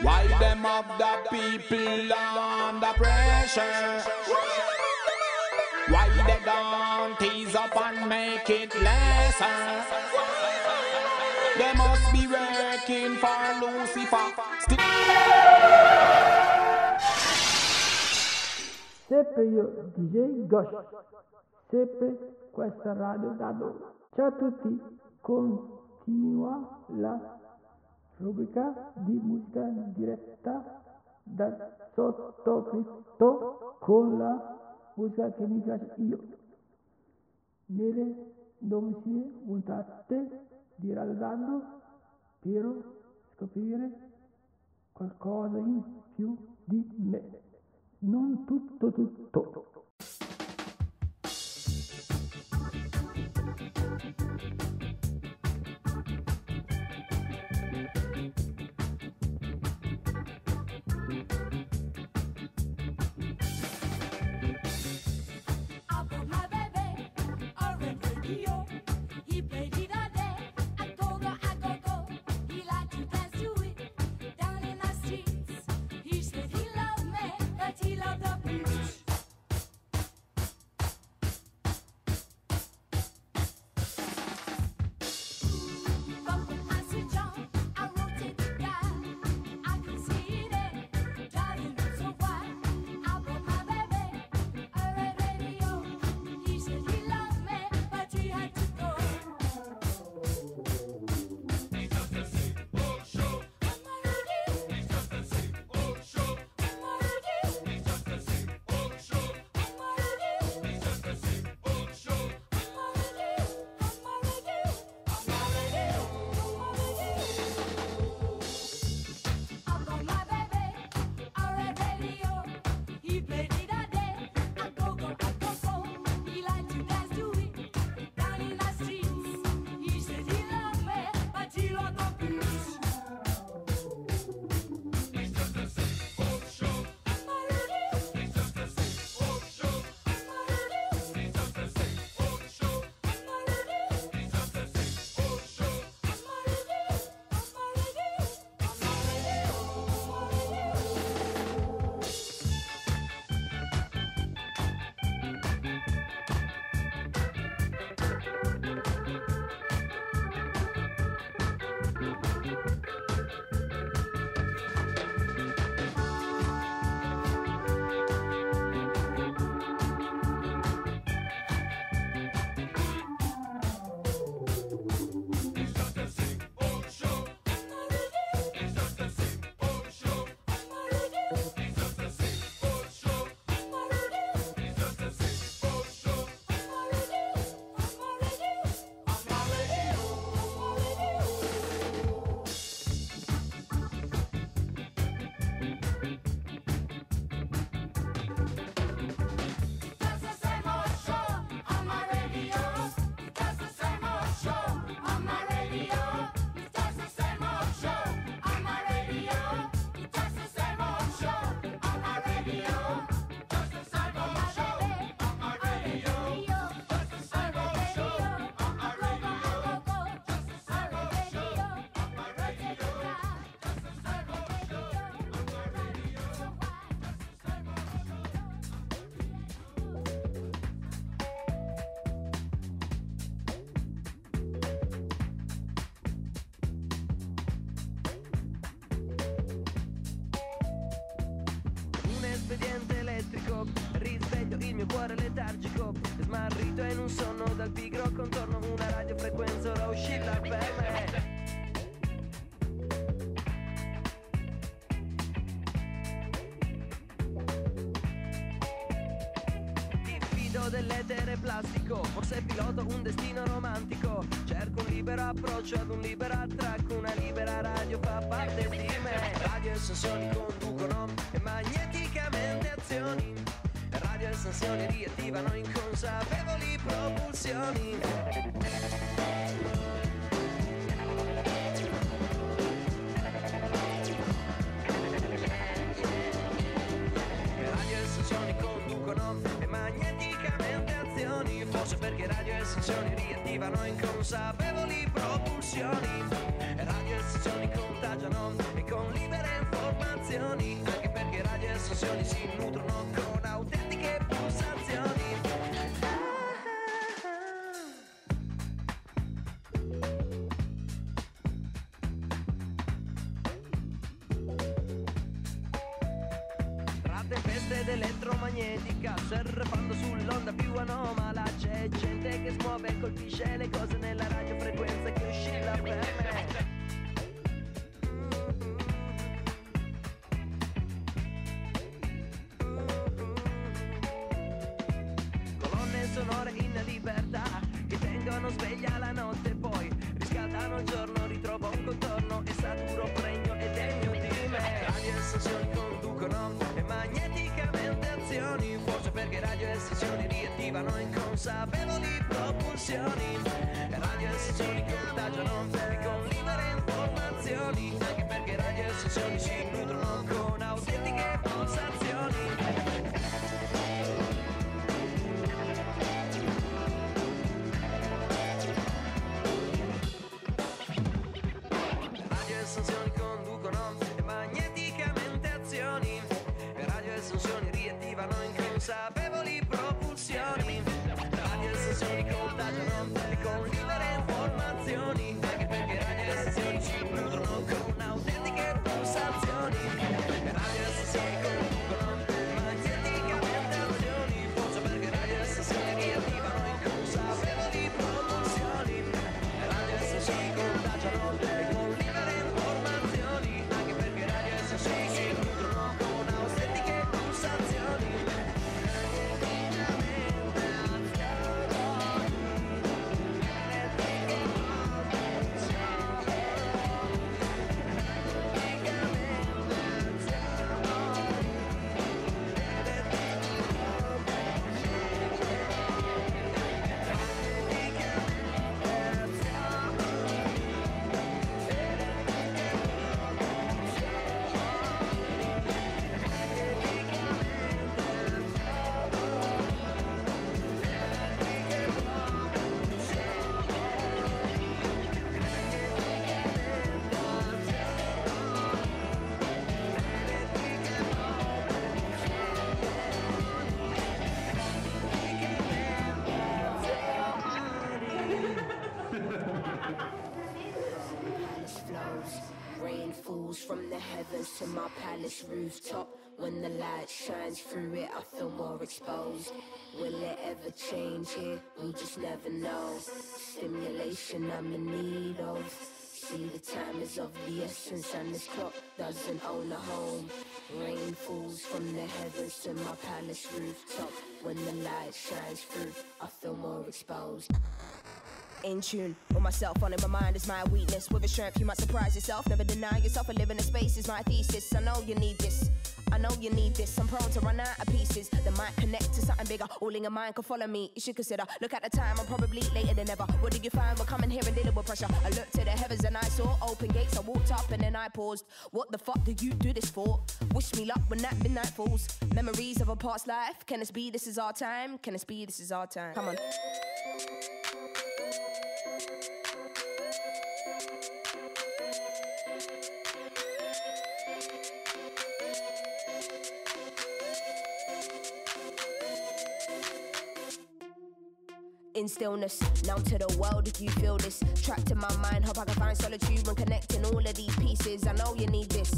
Why them of the people under pressure? Why they don't tease up and make it lesser? They must be working for Lucifer. Still Sempre io, DJ Gosh, sempre questa radio da Ciao a tutti, continua la rubrica di musica diretta da sottoscritto con la musica che mi piace io. Nelle domicili puntate di Radando spero scoprire qualcosa in più di me. Non tutto tutto. Figlio dell'etere plastico, forse pilota un destino romantico. Cerco un libero approccio ad un libero attracco. Una libera radio fa parte di me. Radio e sensazioni conducono e magneticamente azioni. Radio e sensazioni riattivano inconsapevoli propulsioni. perché radio e sezioni riattivano inconsapevoli propulsioni. Radio e sezioni contagiano e con libere informazioni, anche perché radio e sezioni si nutrono con autentica sessioni conducono e magneticamente azioni, forse perché radio e sessioni riattivano inconsapevoli propulsioni. Radio e sessioni contagiano e con libere informazioni, anche perché radio e sessioni si nutrono con palace rooftop. When the light shines through it, I feel more exposed. Will it ever change here? We just never know. Stimulation I'm in need of. See, the time is of the essence, and this clock doesn't own a home. Rain falls from the heavens to my palace rooftop. When the light shines through, I feel more exposed. In tune with myself on it. My mind is my weakness. With a strength, you might surprise yourself. Never deny yourself. A living in space is my thesis. I know you need this. I know you need this. I'm prone to run out of pieces that might connect to something bigger. All in your mind can follow me. You should consider. Look at the time. I'm probably later than ever. What did you find? We're coming here and dealing with pressure. I looked to the heavens and I saw open gates. I walked up and then I paused. What the fuck did you do this for? Wish me luck when that midnight falls. Memories of a past life. Can this be? This is our time. Can this be? This is our time. Come on. In stillness. Now to the world if you feel this. Trapped in my mind, hope I can find solitude when connecting all of these pieces. I know you need this.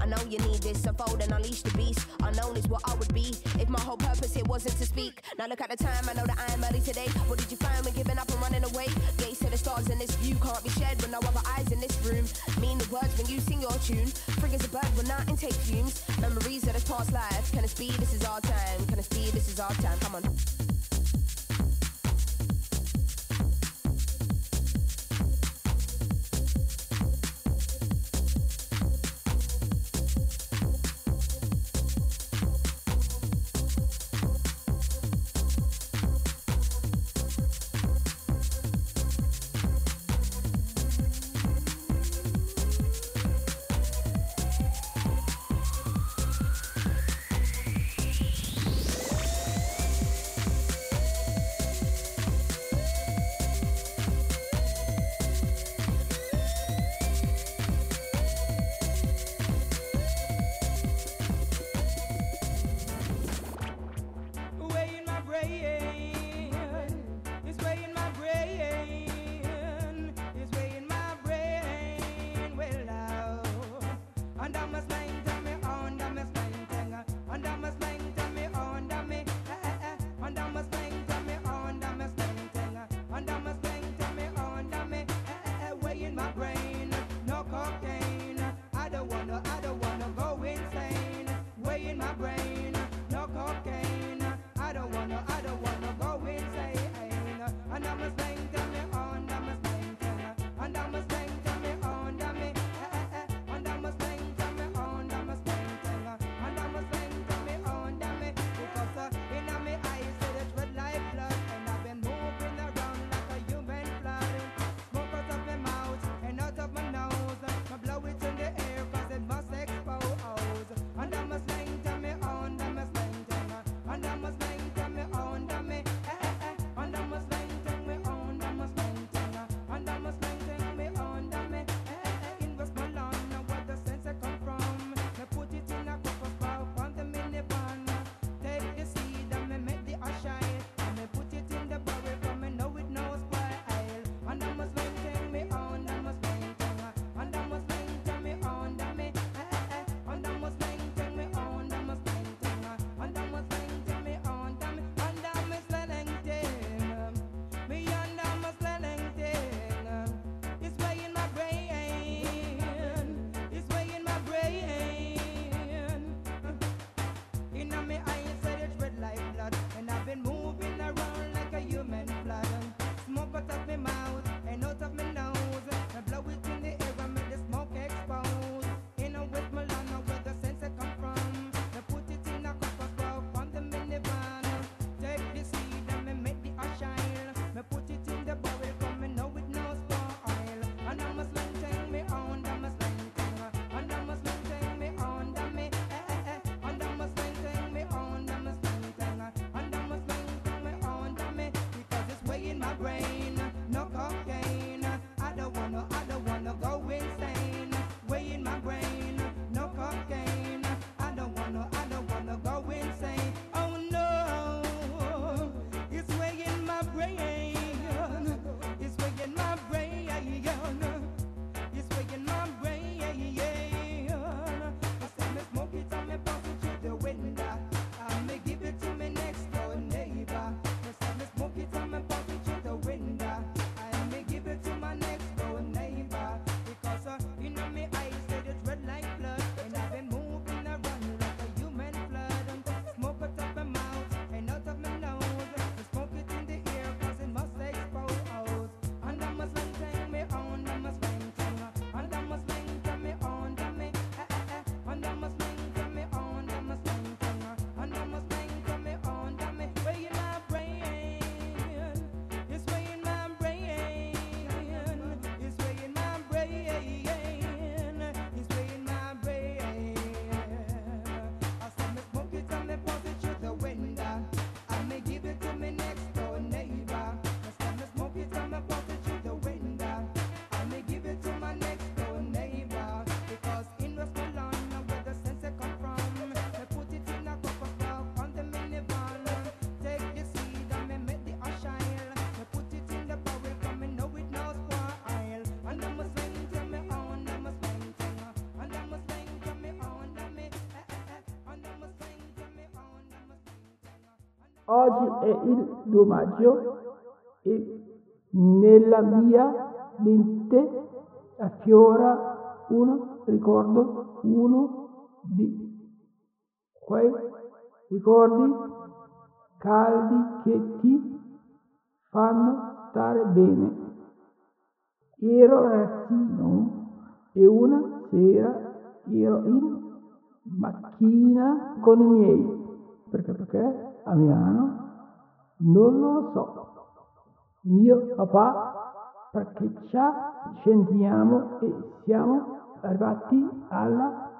I know you need this. Unfold and unleash the beast. Unknown is what I would be if my whole purpose here wasn't to speak. Now look at the time, I know that I am early today. What did you find when giving up and running away? Gates to the stars in this view can't be shared with no other eyes in this room. Mean the words when you sing your tune. Free as a bird when I intake fumes. Memories of this past life. Can it be? This is our time. Can it be? This is our time. Come on. my brain. rain. Oggi è il 2 maggio e nella mia mente affiora un ricordo, uno di quei ricordi caldi che ti fanno stare bene. Ero ragazzino e una sera ero in macchina con i miei. Perché? Perché? a Milano? Non lo so. Io, papà, perché già scendiamo e siamo arrivati alla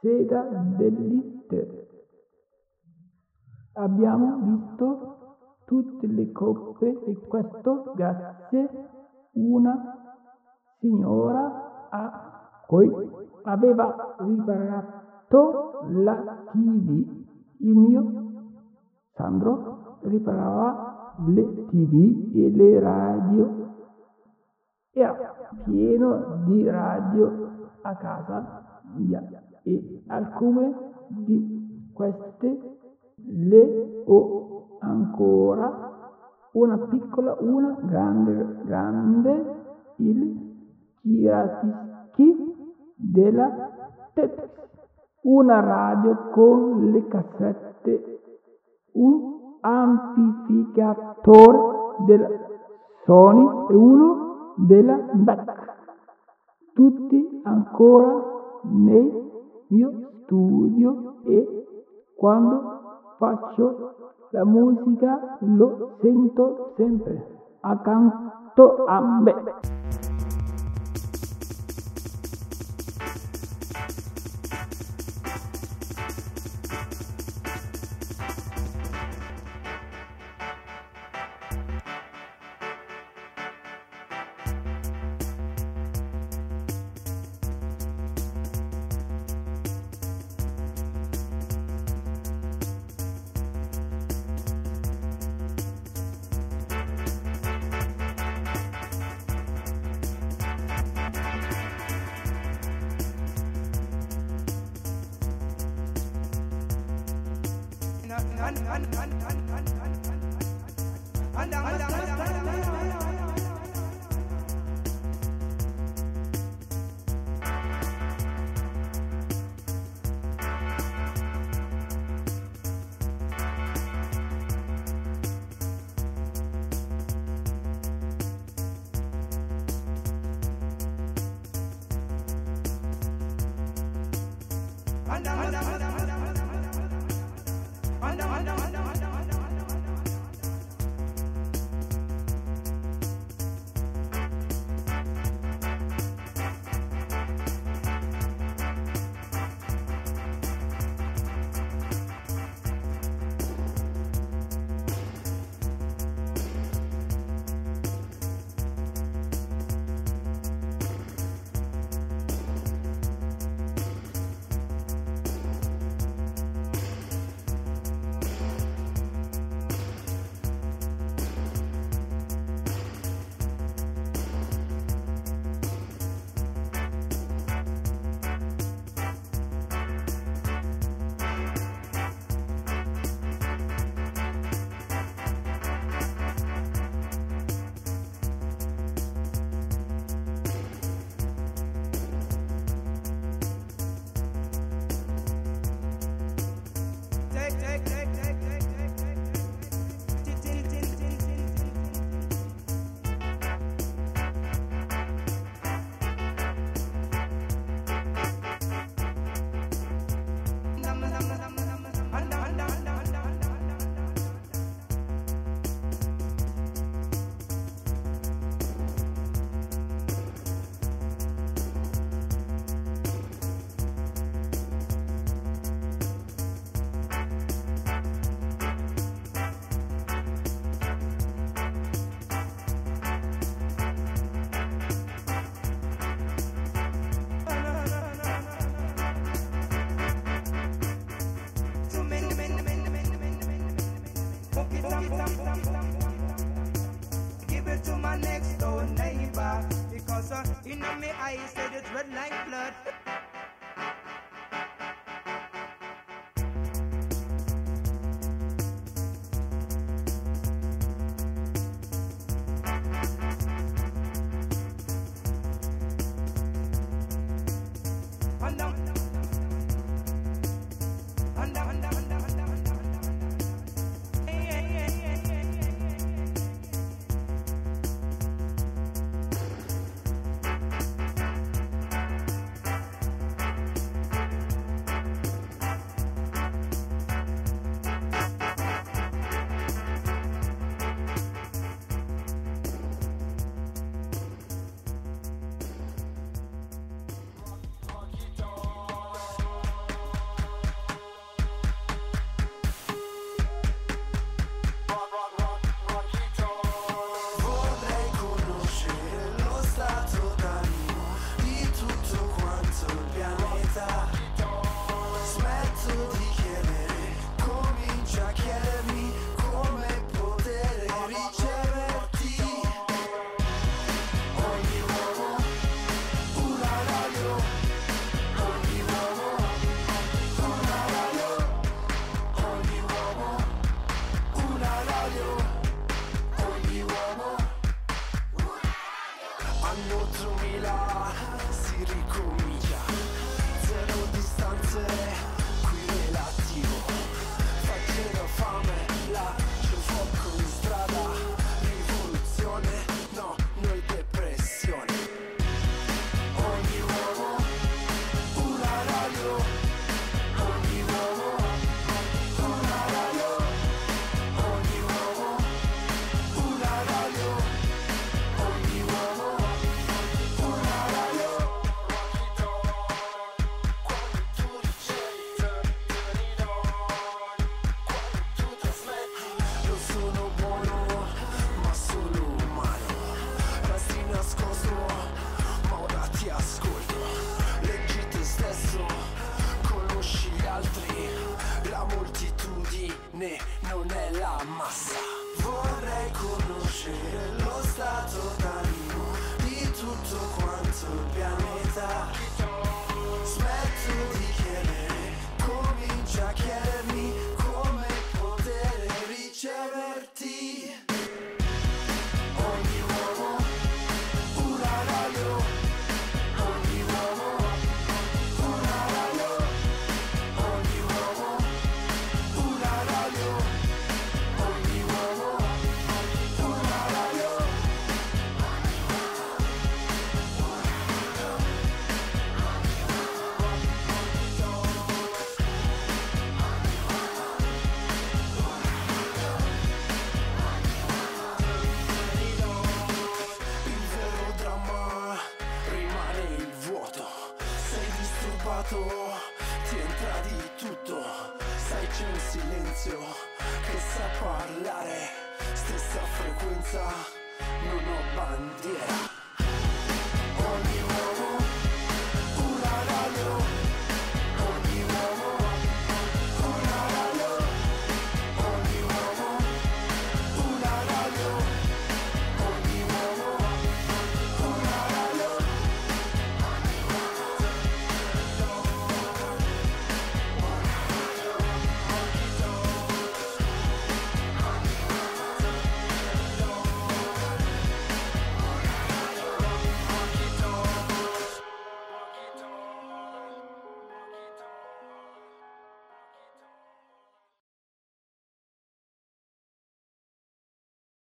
sera dell'Inter. Abbiamo visto tutte le coppe e questo grazie una signora a cui aveva riparato la TV. Il mio Sandro riparava le tv e le radio. Era pieno di radio a casa mia e alcune di queste le ho ancora. Una piccola, una grande, grande, il giratischi della Tetris. Una radio con le cassette un amplificatore della Sony e uno della DAC. Tutti ancora nel mio studio e quando faccio la musica lo sento sempre accanto a me. and I must In my eyes, said it's red like blood. Yeah.